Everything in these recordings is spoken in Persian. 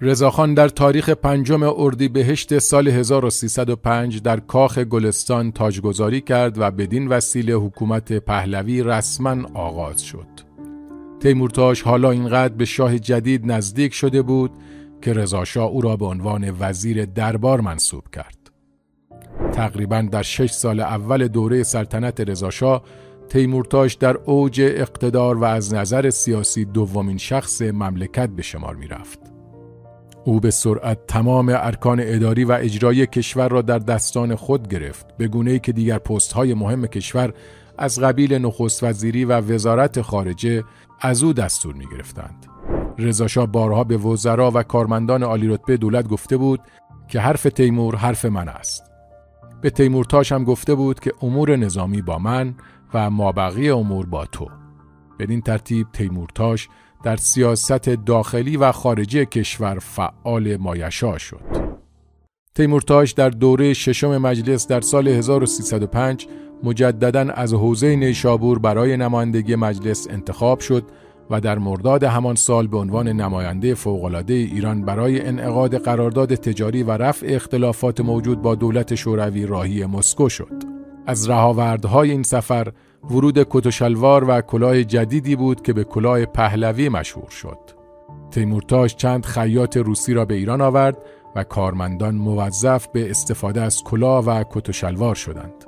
رضاخان در تاریخ پنجم اردیبهشت سال 1305 در کاخ گلستان تاجگذاری کرد و بدین وسیله حکومت پهلوی رسما آغاز شد. تیمورتاش حالا اینقدر به شاه جدید نزدیک شده بود که رضاشاه او را به عنوان وزیر دربار منصوب کرد. تقریبا در شش سال اول دوره سلطنت رضاشاه تیمورتاش در اوج اقتدار و از نظر سیاسی دومین شخص مملکت به شمار می رفت. او به سرعت تمام ارکان اداری و اجرایی کشور را در دستان خود گرفت به گونه که دیگر پست های مهم کشور از قبیل نخست وزیری و وزارت خارجه از او دستور می گرفتند. رضاشاه بارها به وزرا و کارمندان عالی رتبه دولت گفته بود که حرف تیمور حرف من است. به تیمورتاش هم گفته بود که امور نظامی با من و مابقی امور با تو. بدین ترتیب تیمورتاش در سیاست داخلی و خارجی کشور فعال مایشا شد. تیمورتاش در دوره ششم مجلس در سال 1305 مجددا از حوزه نیشابور برای نمایندگی مجلس انتخاب شد و در مرداد همان سال به عنوان نماینده فوقالعاده ایران برای انعقاد قرارداد تجاری و رفع اختلافات موجود با دولت شوروی راهی مسکو شد. از رهاوردهای این سفر ورود کت و کلاه جدیدی بود که به کلاه پهلوی مشهور شد. تیمورتاش چند خیاط روسی را به ایران آورد و کارمندان موظف به استفاده از کلاه و کت شدند.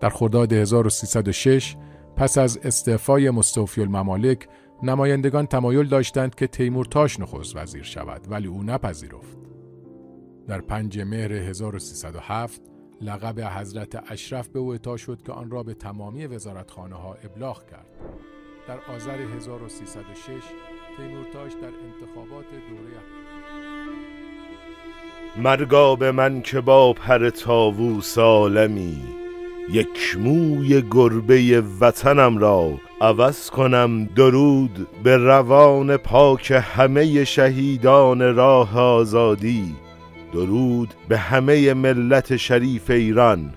در خرداد 1306 پس از استعفای مستوفی الممالک نمایندگان تمایل داشتند که تیمورتاش نخست وزیر شود ولی او نپذیرفت. در پنج مهر 1307 لقب حضرت اشرف به او اعطا شد که آن را به تمامی وزارتخانه ها ابلاغ کرد. در آذر 1306 تیمورتاش در انتخابات دوره مرگا به من که با پر تاوو سالمی یک موی گربه وطنم را عوض کنم درود به روان پاک همه شهیدان راه آزادی درود به همه ملت شریف ایران.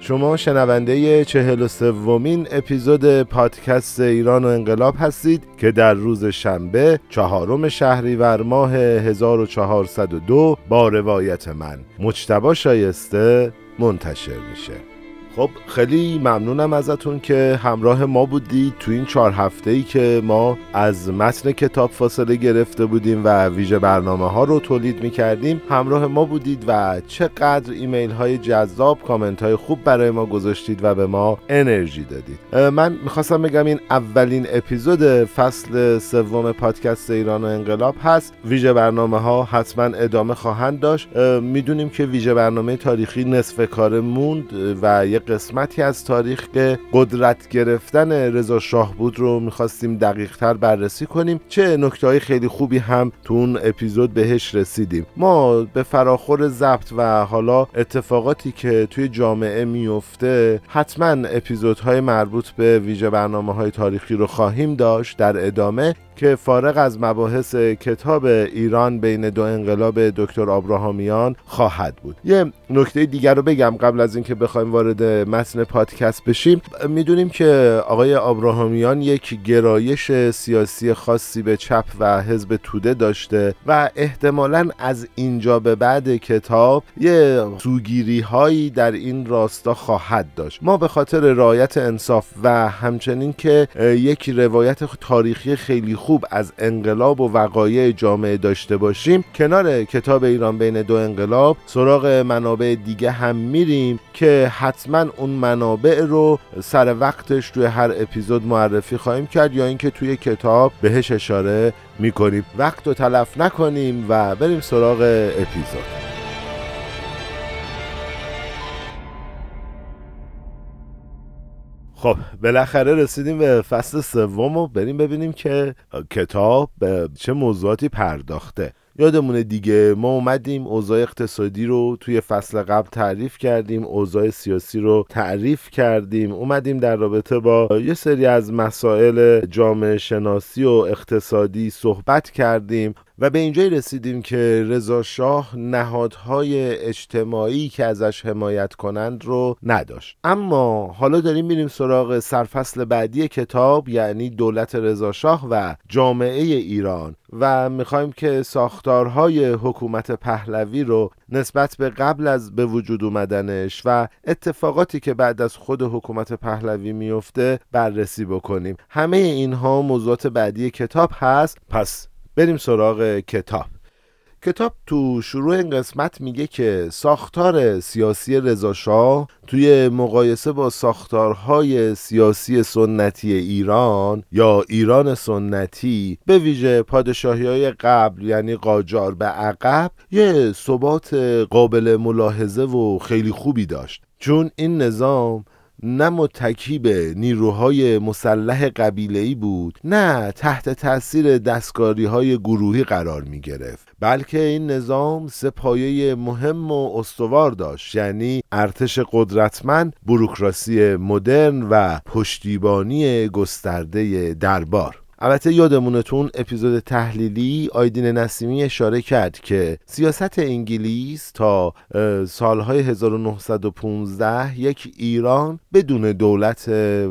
شما شنونده چهل و سومین اپیزود پادکست ایران و انقلاب هستید که در روز شنبه چهارم شهریور ماه 1402 با روایت من مجتبا شایسته منتشر میشه. خب خیلی ممنونم ازتون که همراه ما بودید تو این چهار هفته ای که ما از متن کتاب فاصله گرفته بودیم و ویژه برنامه ها رو تولید می کردیم همراه ما بودید و چقدر ایمیل های جذاب کامنت های خوب برای ما گذاشتید و به ما انرژی دادید. من می‌خواستم بگم این اولین اپیزود فصل سوم پادکست ایران و انقلاب هست. ویژه برنامه ها حتما ادامه خواهند داشت. می‌دونیم که ویژه برنامه تاریخی نصف کار موند و یک قسمتی از تاریخ که قدرت گرفتن رضا شاه بود رو می‌خواستیم دقیق تر بررسی کنیم. چه نکته های خیلی خوبی هم تو اون اپیزود بهش رسیدیم. ما به فراخور ضبط و حالا اتفاقاتی که توی جامعه میفته حتما اپیزودهای مربوط به ویژه برنامه های تاریخی رو خواهیم داشت در ادامه. که فارغ از مباحث کتاب ایران بین دو انقلاب دکتر آبراهامیان خواهد بود. یه نکته دیگر رو بگم قبل از اینکه بخوایم وارد متن پادکست بشیم. می‌دونیم که آقای آبراهامیان یک گرایش سیاسی خاصی به چپ و حزب توده داشته و احتمالا از اینجا به بعد کتاب یه سوگیری هایی در این راستا خواهد داشت. ما به خاطر رعایت انصاف و همچنین که یک روایت تاریخی خیلی خوب از انقلاب و وقایع جامعه داشته باشیم کنار کتاب ایران بین دو انقلاب سراغ منابع دیگه هم میریم که حتما اون منابع رو سر وقتش توی هر اپیزود معرفی خواهیم کرد یا اینکه توی کتاب بهش اشاره می‌کنیم. وقت رو تلف نکنیم و بریم سراغ اپیزود. خب بالاخره رسیدیم به فصل سوم و بریم ببینیم که کتاب به چه موضوعاتی پرداخته. یادمونه دیگه ما اومدیم اوضاع اقتصادی رو توی فصل قبل تعریف کردیم اوضاع سیاسی رو تعریف کردیم اومدیم در رابطه با یه سری از مسائل جامعه شناسی و اقتصادی صحبت کردیم. و به اینجای رسیدیم که رضا شاه نهادهای اجتماعی که ازش حمایت کنند رو نداشت. اما حالا داریم میریم سراغ سرفصل بعدی کتاب یعنی دولت رضا شاه و جامعه ایران. و می‌خوایم که ساختارهای حکومت پهلوی رو نسبت به قبل از به وجود اومدنش و اتفاقاتی که بعد از خود حکومت پهلوی میفته بررسی بکنیم. همه اینها موضوعات بعدی کتاب هست. پس بریم سراغ کتاب. کتاب تو شروع این قسمت میگه که ساختار سیاسی رضاشاه توی مقایسه با ساختارهای سیاسی سنتی ایران یا ایران سنتی به ویژه پادشاهی های قبل یعنی قاجار به عقب یه ثبات قابل ملاحظه و خیلی خوبی داشت. چون این نظام نه متکی به نیروهای مسلح قبیله‌ای بود نه تحت تاثیر دستکاری های گروهی قرار می گرفت بلکه این نظام سه پایه مهم و استوار داشت یعنی ارتش قدرتمند بروکراسی مدرن و پشتیبانی گسترده دربار. البته یادمونتون اپیزود تحلیلی آیدین نسیمی اشاره کرد که سیاست انگلیس تا سالهای 1915 یک ایران بدون دولت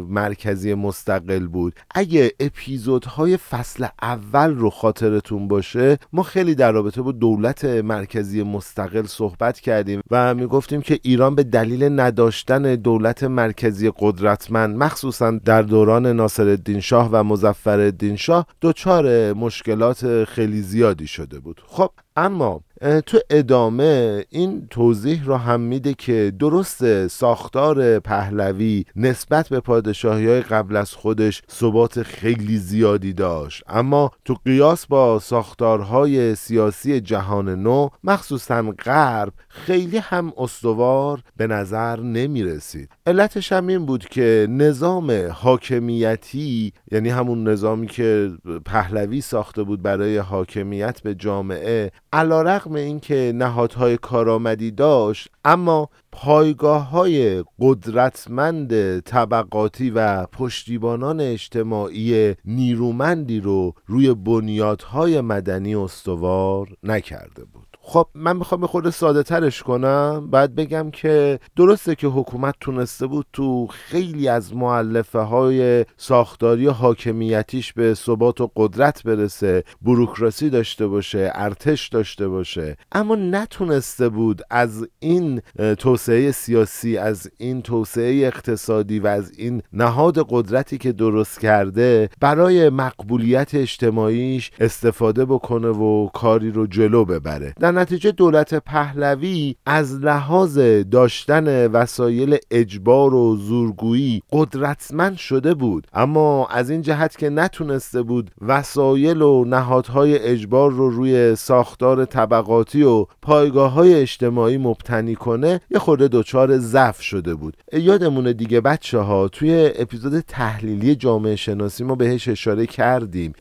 مرکزی مستقل بود. اگه اپیزودهای فصل اول رو خاطرتون باشه ما خیلی در رابطه با دولت مرکزی مستقل صحبت کردیم و می‌گفتیم که ایران به دلیل نداشتن دولت مرکزی قدرتمند مخصوصا در دوران ناصرالدین شاه و مظفر الدین شاه دچار مشکلات خیلی زیادی شده بود. خب اما تو ادامه این توضیح را هم میده که درست ساختار پهلوی نسبت به پادشاهی های قبل از خودش ثبات خیلی زیادی داشت. اما تو قیاس با ساختارهای سیاسی جهان نو مخصوصا غرب خیلی هم استوار به نظر نمی رسید علتش هم این بود که نظام حاکمیتی یعنی همون نظامی که پهلوی ساخته بود برای حاکمیت به جامعه علا رقم اینکه نهادهای کارآمدی داشت اما پایگاه های قدرتمند طبقاتی و پشتیبانان اجتماعی نیرومندی رو روی بنیادهای مدنی استوار نکرده بود. خب من می‌خوام به خود ساده ترش کنم. بعد بگم که درسته که حکومت تونسته بود تو خیلی از معلفه های ساختاری حاکمیتیش به ثبات و قدرت برسه بروکراسی داشته باشه ارتش داشته باشه. اما نتونسته بود از این توسعه سیاسی از این توسعه اقتصادی و از این نهاد قدرتی که درست کرده برای مقبولیت اجتماعیش استفاده بکنه و کاری رو جلو ببره. در نتیجه دولت پهلوی از لحاظ داشتن وسایل اجبار و زورگویی قدرتمند شده بود. اما از این جهت که نتونسته بود وسایل و نهادهای اجبار رو روی ساختار طبقاتی و پایگاه های اجتماعی مبتنی کنه یه خورده دچار ضعف شده بود. یادمونه دیگه بچه ها توی اپیزود تحلیلی جامعه شناسی ما بهش اشاره کردیم.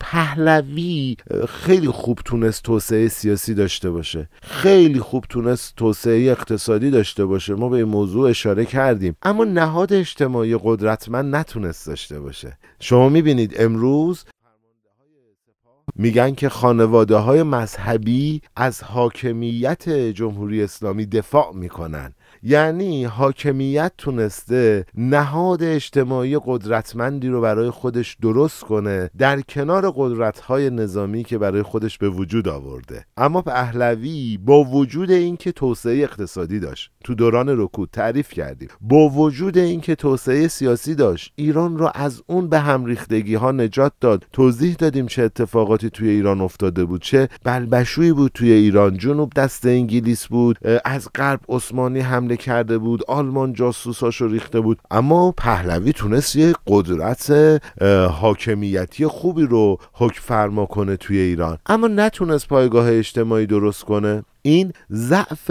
پهلوی خیلی خوب تونست توسعه سیاسی داشته باشه. خیلی خوب تونست توسعه اقتصادی داشته باشه. ما به این موضوع اشاره کردیم. اما نهاد اجتماعی قدرتمند نتونست داشته باشه. شما می‌بینید امروز میگن که خانواده های مذهبی از حاکمیت جمهوری اسلامی دفاع می‌کنن. یعنی حاکمیت تونسته نهاد اجتماعی قدرتمندی رو برای خودش درست کنه در کنار قدرت‌های نظامی که برای خودش به وجود آورده. اما پهلوی با وجود اینکه توسعه اقتصادی داشت تو دوران رکود تعریف کردیم با وجود اینکه توسعه سیاسی داشت ایران رو از اون به هم ریختگی ها نجات داد. توضیح دادیم چه اتفاقاتی توی ایران افتاده بود چه بلبشویی بود توی ایران. جنوب دست انگلیس بود از غرب عثمانی حمله کرده بود آلمان جاسوساشو ریخته بود. اما پهلوی تونست یه قدرت حاکمیتی خوبی رو حکم فرما کنه توی ایران. اما نتونست پایگاه اجتماعی درست کنه. این ضعف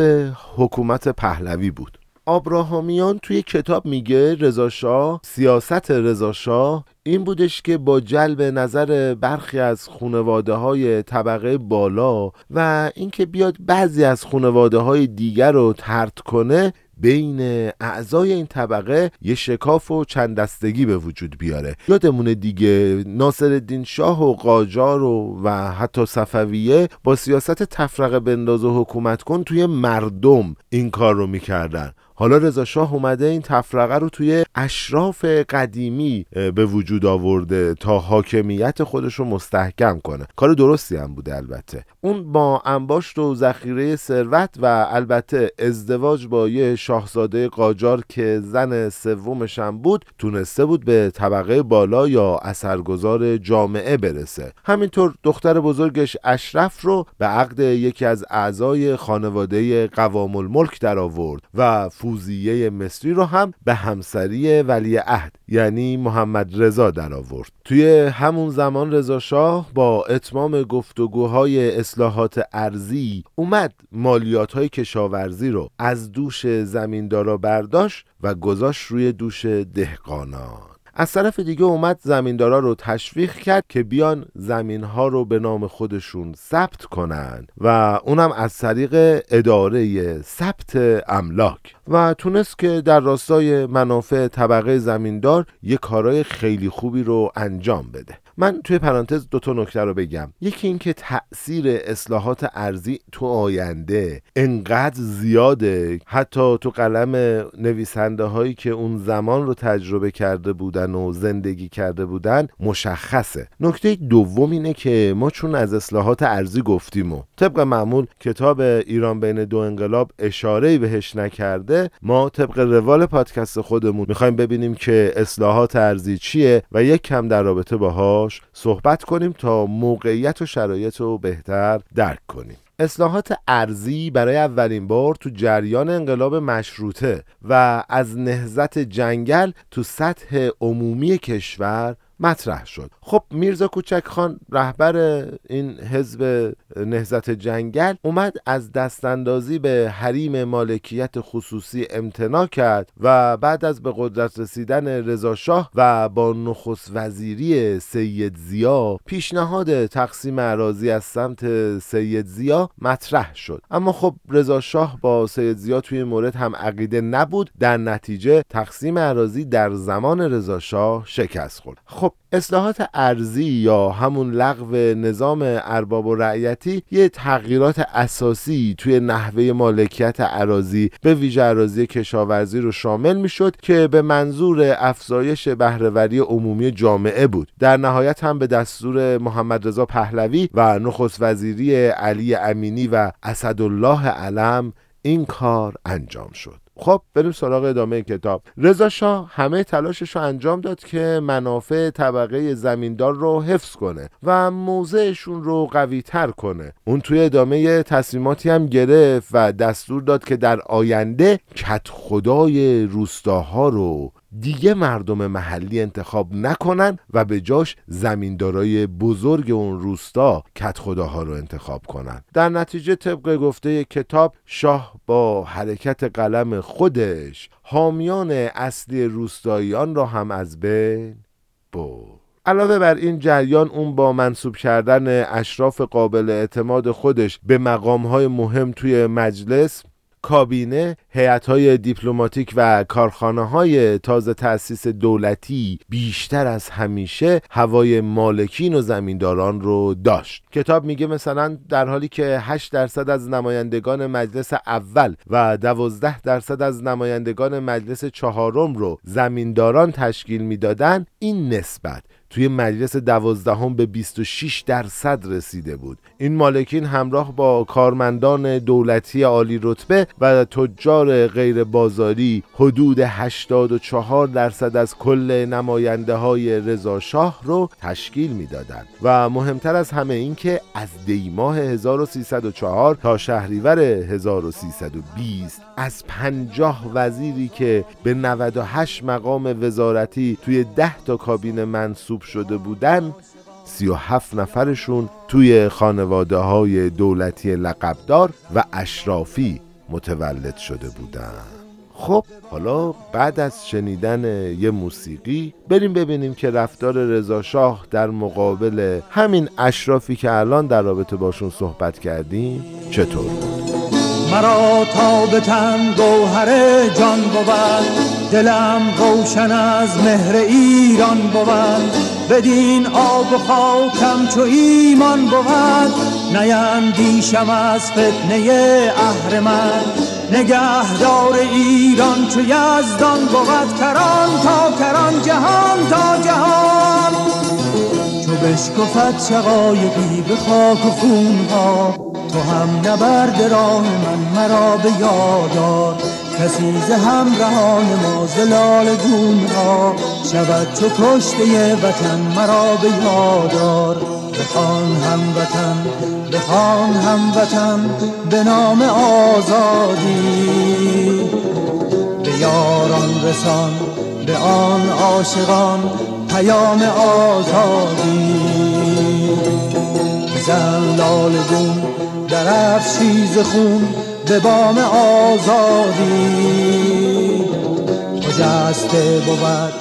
حکومت پهلوی بود. آبراهامیان توی کتاب میگه رضاشاه سیاست رضاشاه این بودش که با جلب نظر برخی از خانواده های طبقه بالا و اینکه بیاد بعضی از خانواده های دیگر رو ترد کنه بین اعضای این طبقه یه شکاف و چند دستگی به وجود بیاره. یادمونه دیگه ناصر شاه و قاجار و, و حتی صفویه با سیاست تفرقه بنداز و حکومت کن توی مردم این کار رو می‌کردن. حالا رضا شاه اومده این تفرقه رو توی اشراف قدیمی به وجود آورده تا حاکمیت خودش رو مستحکم کنه. کار درستی هم بوده البته. اون با انباشت و ذخیره ثروت و البته ازدواج با یه شاهزاده قاجار که زن سومش هم بود تونسته بود به طبقه بالا یا اثرگذار جامعه برسه. همینطور دختر بزرگش اشرف رو به عقد یکی از اعضای خانواده قوام الملک در آورد و فوزیه مصری رو هم به همسری ولی عهد یعنی محمد رضا در آورد توی همون زمان رضا شاه با اتمام گفتگوهای اصلاحات ارزی اومد مالیات های کشاورزی رو از دوش زمیندارا برداشت و گذاشت روی دوش دهقانان. از طرف دیگه اومد زمیندارا رو تشویق کرد که بیان زمین ها رو به نام خودشون ثبت کنند و اونم از طریق اداره ثبت املاک و تونست که در راستای منافع طبقه زمیندار یه کارای خیلی خوبی رو انجام بده. من توی پرانتز دو تا نکته رو بگم. یکی اینکه تاثیر اصلاحات ارزی تو آینده انقدر زیاده. حتی تو قلم نویسنده هایی که اون زمان رو تجربه کرده بودن و زندگی کرده بودن مشخصه. نکته دوم اینه که ما چون از اصلاحات ارزی گفتیم و طبق معمول کتاب ایران بین دو انقلاب اشاره بهش نکرده ما طبق روال پادکست خودمون می‌خوایم ببینیم که اصلاحات ارزی چیه و یک کم در رابطه باها صحبت کنیم تا موقعیت و شرایط رو بهتر درک کنیم. اصلاحات ارزی برای اولین بار تو جریان انقلاب مشروطه و از نهزت جنگل تو سطح عمومی کشور مطرح شد. خب میرزا کوچک خان رهبر این حزب نهزت جنگل اومد از دستاندازی به حریم مالکیت خصوصی امتناع کرد و بعد از به قدرت رسیدن رضا شاه و با نخست وزیری سید زیا پیشنهاد تقسیم اراضی از سمت سید زیا مطرح شد. اما خب رضا شاه با سید زیا توی مورد هم عقیده نبود. در نتیجه تقسیم اراضی در زمان رضا شاه شکست خورد. خب اصلاحات ارزی یا همون لغو نظام ارباب و رعیتی یه تغییرات اساسی توی نحوه مالکیت عراضی به ویژه عراضی کشاورزی رو شامل می‌شد که به منظور افزایش بهرهوری عمومی جامعه بود. در نهایت هم به دستور محمد رضا پهلوی و نخست وزیری علی امینی و اسدالله علم این کار انجام شد. خب بریم سراغ ادامه کتاب. رضا شاه همه تلاشش رو انجام داد که منافع طبقه زمیندار رو حفظ کنه و موضعشون رو قوی تر کنه. اون توی ادامه تصمیماتی هم گرفت و دستور داد که در آینده کت خدای روستاها رو دیگه مردم محلی انتخاب نکنن و به جاش زمیندارای بزرگ اون روستا کت خداها رو انتخاب کنن. در نتیجه طبق گفته کتاب شاه با حرکت قلم خودش حامیان اصلی روستاییان را هم از بین برد. علاوه بر این جریان اون با منصوب کردن اشراف قابل اعتماد خودش به مقامهای مهم توی مجلس کابینه های دیپلماتیک و کارخانه های تازه تأسیس دولتی بیشتر از همیشه هوای مالکین و زمینداران رو داشت. کتاب میگه مثلا در حالی که 8 درصد از نمایندگان مجلس اول و 12 درصد از نمایندگان مجلس چهارم رو زمینداران تشکیل می‌دادن این نسبت توی مجلس دوازدهم به 26 درصد رسیده بود. این مالکین همراه با کارمندان دولتی عالی رتبه و تجار غیر بازاری حدود 84 درصد از کل نماینده های رضا شاه رو تشکیل می‌دادند. و مهمتر از همه این که از دیماه 1304 تا شهریور 1320 از 50 وزیری که به 98 مقام وزارتی توی 10 تا کابینه منصوب شده بودن 37 نفرشون توی خانواده های دولتی لقبدار و اشرافی متولد شده بودن. خب حالا بعد از شنیدن یه موسیقی بریم ببینیم که رفتار رضا شاه در مقابل همین اشرافی که الان در رابطه باشون صحبت کردیم چطور بود؟ مرا تا به تن گوهر جان بود دلم روشن از مهر ایران بود. بدین آب و خاکم چو ایمان بود نیندیشم از فتنه اهرمن نگهدار ایران چو یزدان بود کران تا کران جهان تا جهان. چو بشکفت شقایقی به خاک و خونها تو هم نبرد راه من مرا به یادار کسی ز همراهان ما زلال گون ها شود چو کشته وطن مرا به یادار. بخوان هم وطن بخوان هم وطن به نام آزادی. به یاران رسان به آن عاشقان پیام آزادی. بزن لال گون در افشیز خون به بام آزادی. خجسته بود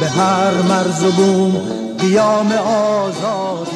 به هر مرز و بوم قیام آزادی.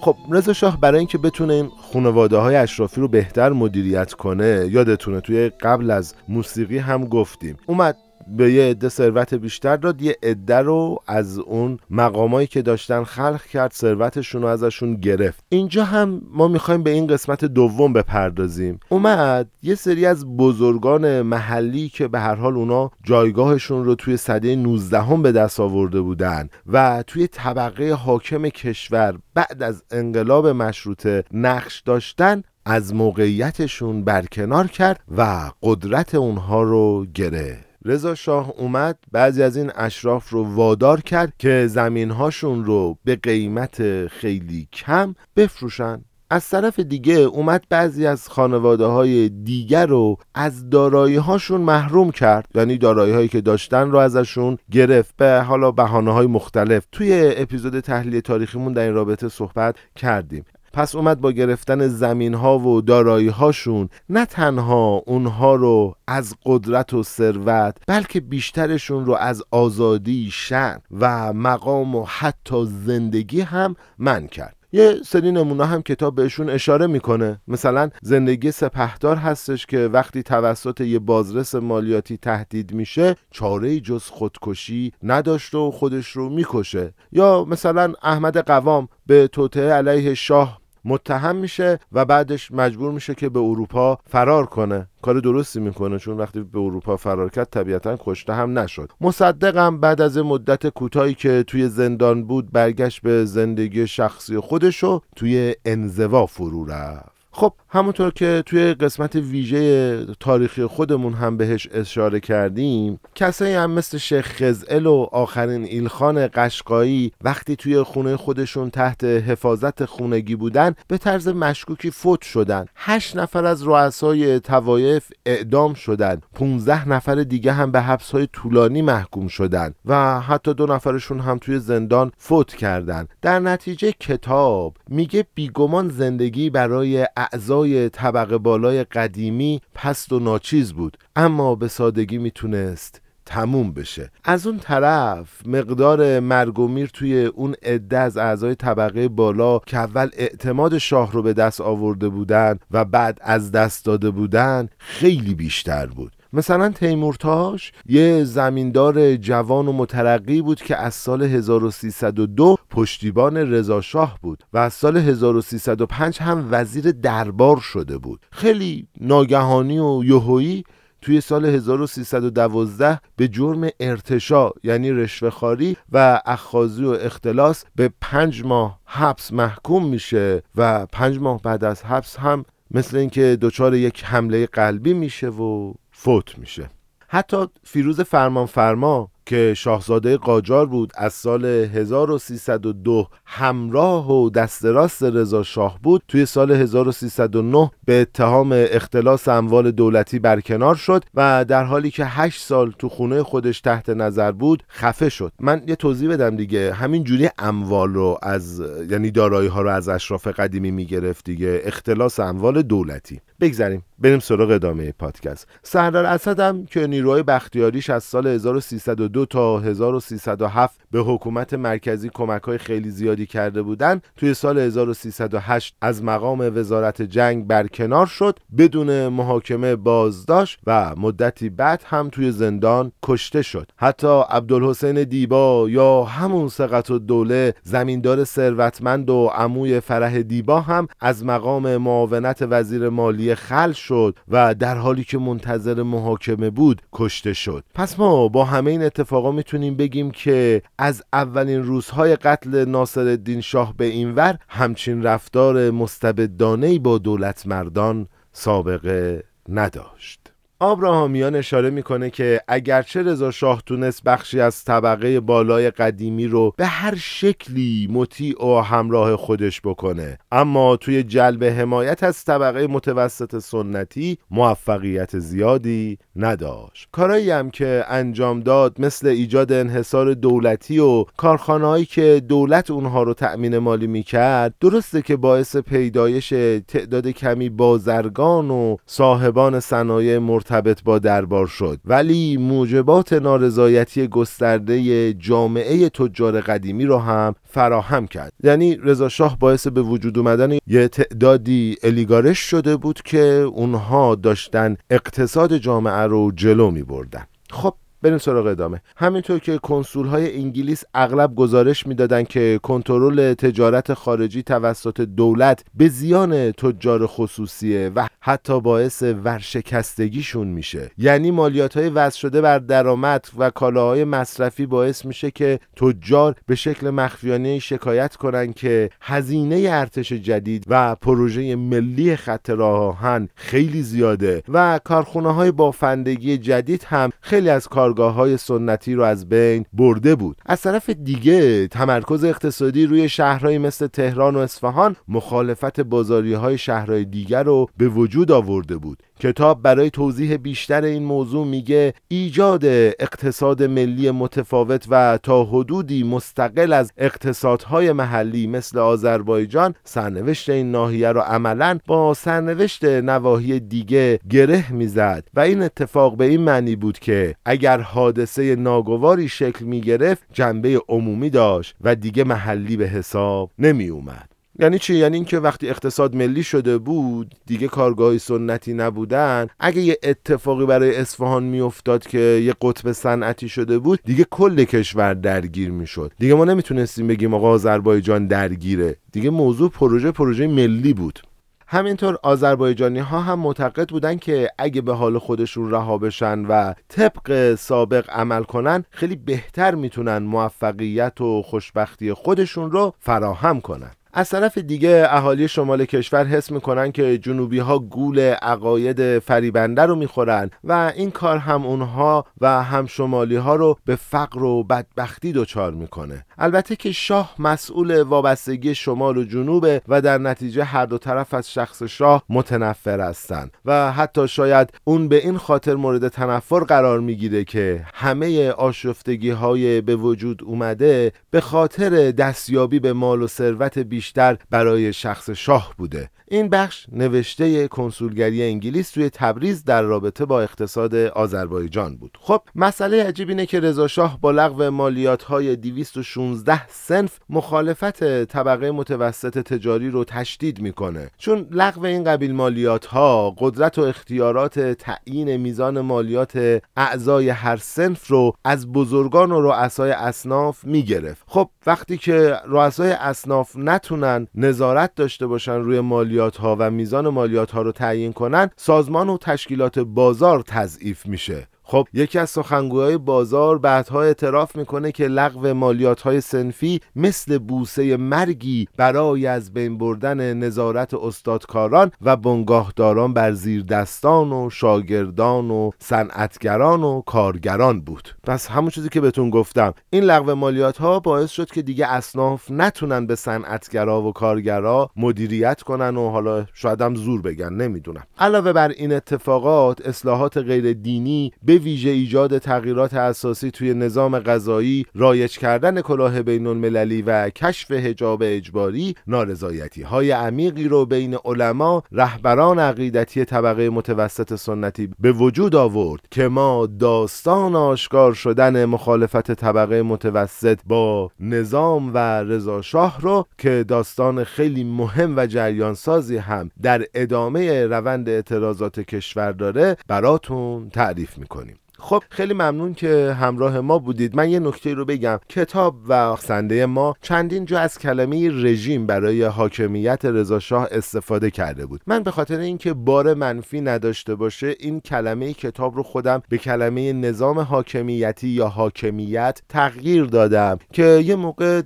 خب رضا شاه برای اینکه بتونه این خانواده های اشرافی رو بهتر مدیریت کنه یادتونه توی قبل از موسیقی هم گفتیم. اومد به یه عده ثروت بیشتر داد یه عده رو از اون مقامایی که داشتن خلق کرد ثروتشون رو ازشون گرفت. اینجا هم ما می‌خوایم به این قسمت دوم بپردازیم. اومد یه سری از بزرگان محلی که به هر حال اونا جایگاهشون رو توی صده 19 هم به دست آورده بودن و توی طبقه حاکم کشور بعد از انقلاب مشروطه نقش داشتن از موقعیتشون برکنار کرد و قدرت اونها رو گرفت. رضا شاه اومد بعضی از این اشراف رو وادار کرد که زمینهاشون رو به قیمت خیلی کم بفروشن. از طرف دیگه اومد بعضی از خانواده های دیگر رو از دارایی هاشون محروم کرد. یعنی دارایی هایی که داشتن رو ازشون گرفت. به حالا بهانه های مختلف. توی اپیزود تحلیل تاریخیمون در این رابطه صحبت کردیم. پس اومد با گرفتن زمین ها و دارایی هاشون نه تنها اونها رو از قدرت و ثروت بلکه بیشترشون رو از آزادی شن و مقام و حتی زندگی هم من کرد. یه سری نمونه هم کتاب بهشون اشاره می‌کنه. مثلا زندگی سپهدار هستش که وقتی توسط یه بازرس مالیاتی تهدید میشه چاره جز خودکشی نداشته و خودش رو می‌کشه. یا مثلا احمد قوام به توطعه علیه شاه متهم میشه و بعدش مجبور میشه که به اروپا فرار کنه. کار درستی می‌کنه چون وقتی به اروپا فرار کرد طبیعتا کشته هم نشد. مصدقم بعد از مدت کوتاهی که توی زندان بود برگشت به زندگی شخصی خودشو توی انزوا فرو رفت خب همونطور که توی قسمت ویژه تاریخی خودمون هم بهش اشاره کردیم کسایی هم مثل شیخ خزئل و آخرین ایلخان قشقایی وقتی توی خونه خودشون تحت حفاظت خونگی بودن به طرز مشکوکی فوت شدن. هشت نفر از رؤسای توایف اعدام شدن. 15 نفر دیگه هم به حبس های طولانی محکوم شدن و حتی دو نفرشون هم توی زندان فوت کردن. در نتیجه کتاب میگه بیگمان زندگی برای اعضای طبقه بالای قدیمی پست و ناچیز بود اما به سادگی می‌تونست تموم بشه. از اون طرف مقدار مرگ و میر توی اون عده از اعضای طبقه بالا که اول اعتماد شاه رو به دست آورده بودن و بعد از دست داده بودن خیلی بیشتر بود. مثلا تیمورتاش یه زمیندار جوان و مترقی بود که از سال 1302 پشتیبان رضا شاه بود و از سال 1305 هم وزیر دربار شده بود. خیلی ناگهانی و یهویی توی سال 1312 به جرم ارتشا یعنی رشوهخواری و اخخازی و اختلاس به پنج ماه حبس محکوم میشه و پنج ماه بعد از حبس هم مثل اینکه دچار یک حمله قلبی میشه و فوت میشه. حتی فیروز فرمان فرما که شاهزاده قاجار بود از سال 1302 همراه و دست راست رضا شاه بود توی سال 1309 به اتهام اختلاس اموال دولتی برکنار شد و در حالی که 8 سال تو خونه خودش تحت نظر بود خفه شد. من یه توضیح بدم دیگه. همین جوری اموال رو از یعنی دارایی ها رو از اشراف قدیمی می‌گرفت دیگه. اختلاس اموال دولتی. بگذریم. بریم سراغ ادامه پادکست. سردار اسد هم که نیروهای بختیاریش از سال 1302 1302 تا 1307 به حکومت مرکزی کمک های خیلی زیادی کرده بودند توی سال 1308 از مقام وزارت جنگ برکنار شد بدون محاکمه بازداشت و مدتی بعد هم توی زندان کشته شد. حتی عبدالحسین دیبا یا همون سقط و دوله زمیندار ثروتمند و عموی فرح دیبا هم از مقام معاونت وزیر مالی خل شد و در حالی که منتظر محاکمه بود کشته شد. پس ما با همه این اتفاقا می‌تونیم بگیم که از اولین روزهای قتل ناصر الدین شاه به اینور همچین رفتار مستبدانه با دولت مردان سابقه نداشت. آبراهامیان اشاره می‌کنه که اگرچه رضا شاه تونست بخشی از طبقه بالای قدیمی رو به هر شکلی مطیع و همراه خودش بکنه اما توی جلب حمایت از طبقه متوسط سنتی موفقیت زیادی نداشت. کارایی هم که انجام داد مثل ایجاد انحصار دولتی و کارخانهایی که دولت اونها رو تأمین مالی می‌کرد درسته که باعث پیدایش تعداد کمی بازرگان و صاحبان صنایع مرتبط با دربار شد. ولی موجبات نارضایتی گسترده جامعه تجار قدیمی رو هم فراهم کرد. یعنی رضا شاه باعث به وجود اومدن یه تعدادی الیگارش شده بود که اونها داشتن اقتصاد جامعه رو جلو می بردن خب بریم سراغ ادامه. همینطور که کنسول های انگلیس اغلب گزارش می‌دادند که کنترل تجارت خارجی توسط دولت به زیان تجار خصوصیه و حتی باعث ورشکستگیشون میشه. یعنی مالیات های وضع شده بر درآمد و کالاهای مصرفی باعث میشه که تجار به شکل مخفیانه شکایت کنن که هزینه ارتش جدید و پروژه ملی خط راه آهن خیلی زیاده و کارخونه های بافندگی جدید هم خیلی از کارگاه های سنتی رو از بین برده بود. از طرف دیگه تمرکز اقتصادی روی شهرهایی مثل تهران و اصفهان مخالفت بازاری های شهرهای دیگر رو به وجود آورده بود. کتاب برای توضیح بیشتر این موضوع میگه ایجاد اقتصاد ملی متفاوت و تا حدودی مستقل از اقتصادهای محلی مثل آذربایجان سرنوشت این ناحیه رو عملا با سرنوشت نواحی دیگه گره می‌زد. و این اتفاق به این معنی بود که اگر حادثه ناگواری شکل می‌گرفت جنبه عمومی داشت و دیگه محلی به حساب نمی اومد یعنی چی؟ یعنی اینکه وقتی اقتصاد ملی شده بود دیگه کارگاهی سنتی نبودن. اگه یه اتفاقی برای اصفهان میافتاد که یه قطب صنعتی شده بود دیگه کل کشور درگیر می‌شد. دیگه ما نمی‌تونستیم بگیم آقا آذربایجان درگیره. دیگه موضوع پروژه پروژه ملی بود. همینطور آذربایجانی ها هم معتقد بودن که اگه به حال خودشون رها بشن و طبق سابق عمل کنن خیلی بهتر می‌تونن موفقیت و خوشبختی خودشون رو فراهم کنن. از طرف دیگه اهالی شمال کشور حس می‌کنن که جنوبی ها گول عقاید فریبنده رو می‌خورن و این کار هم اونها و هم شمالی ها رو به فقر و بدبختی دچار می‌کنه. البته که شاه مسئول وابستگی شمال و جنوبه و در نتیجه هر دو طرف از شخص شاه متنفر هستند و حتی شاید اون به این خاطر مورد تنفر قرار می‌گیره که همه آشفتگی های به وجود اومده به خاطر دستیابی به مال و ثروت بیشتر برای شخص شاه بوده. این بخش نوشته کنسولگری انگلیس توی تبریز در رابطه با اقتصاد آذربایجان بود. خب مسئله عجیب اینه که رضا شاه با لغو مالیات های 216 سنف مخالفت طبقه متوسط تجاری رو تشدید می‌کنه. چون لغو این قبیل مالیات ها قدرت و اختیارات تعیین میزان مالیات اعضای هر سنف رو از بزرگان و رؤسای اصناف می‌گرفت. خب وقتی که رؤسای اصناف نتونن نظارت داشته باشن روی مالیات ها و میزان مالیات ها رو تعیین کنن سازمان و تشکیلات بازار تضعیف میشه. خب یکی از سخنگوهای بازار بعدها اعتراف می‌کنه که لغو مالیات های سنفی مثل بوسه مرگی برای از بین بردن نظارت استادکاران و بنگاهداران بر زیر دستان و شاگردان و صنعتگران و کارگران بود. پس همون چیزی که بهتون گفتم این لغو مالیات ها باعث شد که دیگه اصناف نتونن به صنعتگرا و کارگرا مدیریت کنن و حالا شاید هم زور بگن نمی‌دونم. علاوه بر این اتفاقات اصلاحات غیر دینی به ویژه ایجاد تغییرات اساسی توی نظام غذایی رایج کردن کلاه بین المللی و کشف حجاب اجباری نارضایتی های عمیقی رو بین علما رهبران عقیدتی طبقه متوسط سنتی به وجود آورد که ما داستان آشکار شدن مخالفت طبقه متوسط با نظام و رضا شاه رو که داستان خیلی مهم و جریان سازی هم در ادامه روند اعتراضات کشور داره براتون تعریف می‌کنیم. خب خیلی ممنون که همراه ما بودید. من یه نکته رو بگم. کتاب و سنده ما چندین جا از کلمه رژیم برای حاکمیت رضاشاه استفاده کرده بود. من به خاطر اینکه بار منفی نداشته باشه این کلمه کتاب رو خودم به کلمه نظام حاکمیتی یا حاکمیت تغییر دادم که یه موقع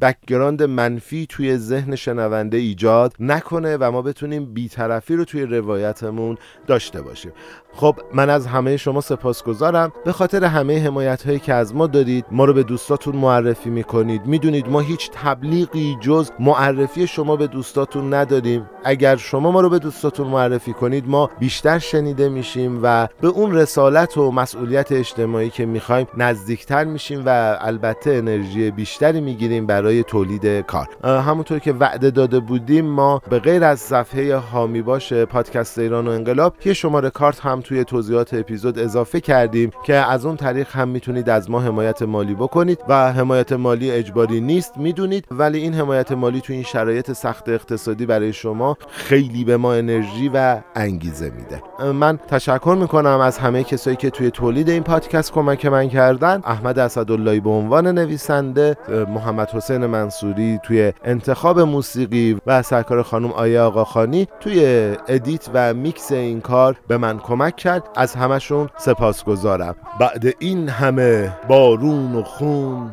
بکگراند منفی توی ذهن شنونده ایجاد نکنه و ما بتونیم بیطرفی رو توی روایتمون داشته باشیم. خب من از همه شما سپاسگزارم. به خاطر همه حمایت هایی که از ما دارید ما رو به دوستاتون معرفی می‌کنید. می‌دونید ما هیچ تبلیغی جز معرفی شما به دوستاتون نداریم. اگر شما ما رو به دوستاتون معرفی کنید ما بیشتر شنیده میشیم و به اون رسالت و مسئولیت اجتماعی که می‌خوایم نزدیکتر میشیم و البته انرژی بیشتری می‌گیریم برای تولید کار. همونطور که وعده داده بودیم ما به غیر از صفحه هامی باش پادکست ایران و انقلاب یه شماره کارت هم توی توضیحات اپیزود اضافه کردیم که از اون طریق هم می‌تونید از ما حمایت مالی بکنید و حمایت مالی اجباری نیست می‌دونید. ولی این حمایت مالی توی این شرایط سخت اقتصادی برای شما خیلی به ما انرژی و انگیزه میده. من تشکر می‌کنم از همه کسایی که توی تولید این پادکست کمک من کردن. احمد اسداللهی به عنوان نویسنده محمد حسین منصوری توی انتخاب موسیقی و سرکار خانم آیه آقاخانی توی edit و میکس این کار به من کمک کرد از همشون سپاسگزارم. بعد این همه بارون و خون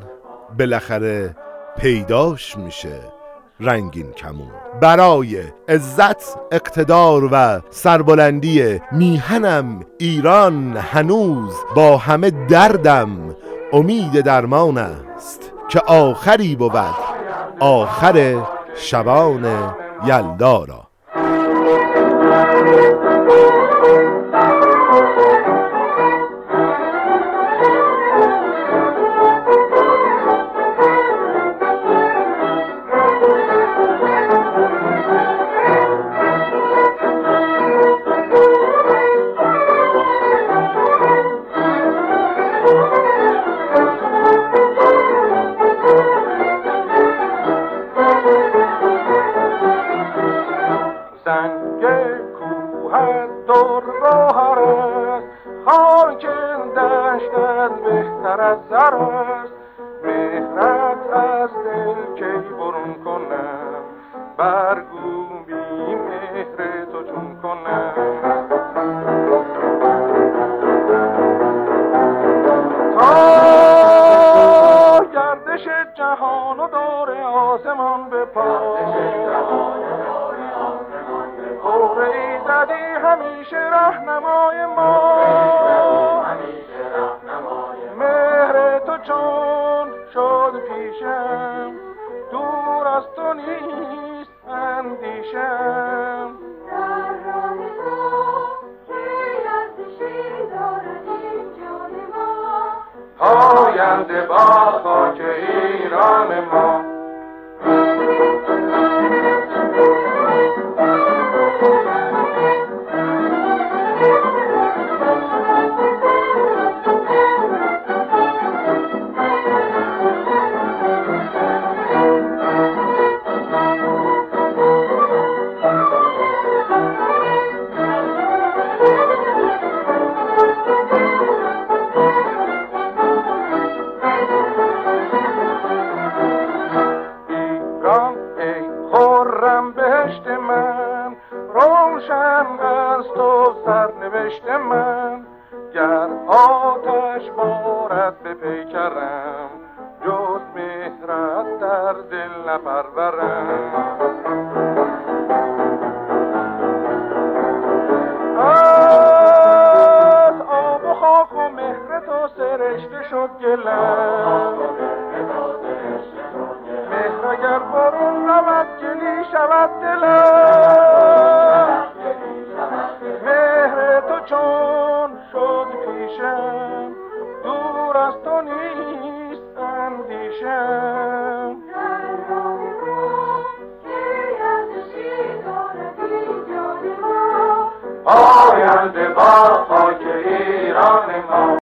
بالاخره پیداش میشه. رنگین کمون. برای عزت اقتدار و سربلندی میهنم ایران هنوز با همه دردم امید درمان است که آخری بود. آخر شبان یلدارا شود دلم مهر تو چون شد پیشم دور از تو نیست اندیشم. آینده با خاک ایران سرگشت من. روشن دست و سرنوشت من. گر آتش بارد به پیکرم جز مهرت در دل نپرورم. سرشته شد گلم مهر اگر برون رود شود دلم مهر تو چون شد پیشم دور از تو نیست اندیشم آینده با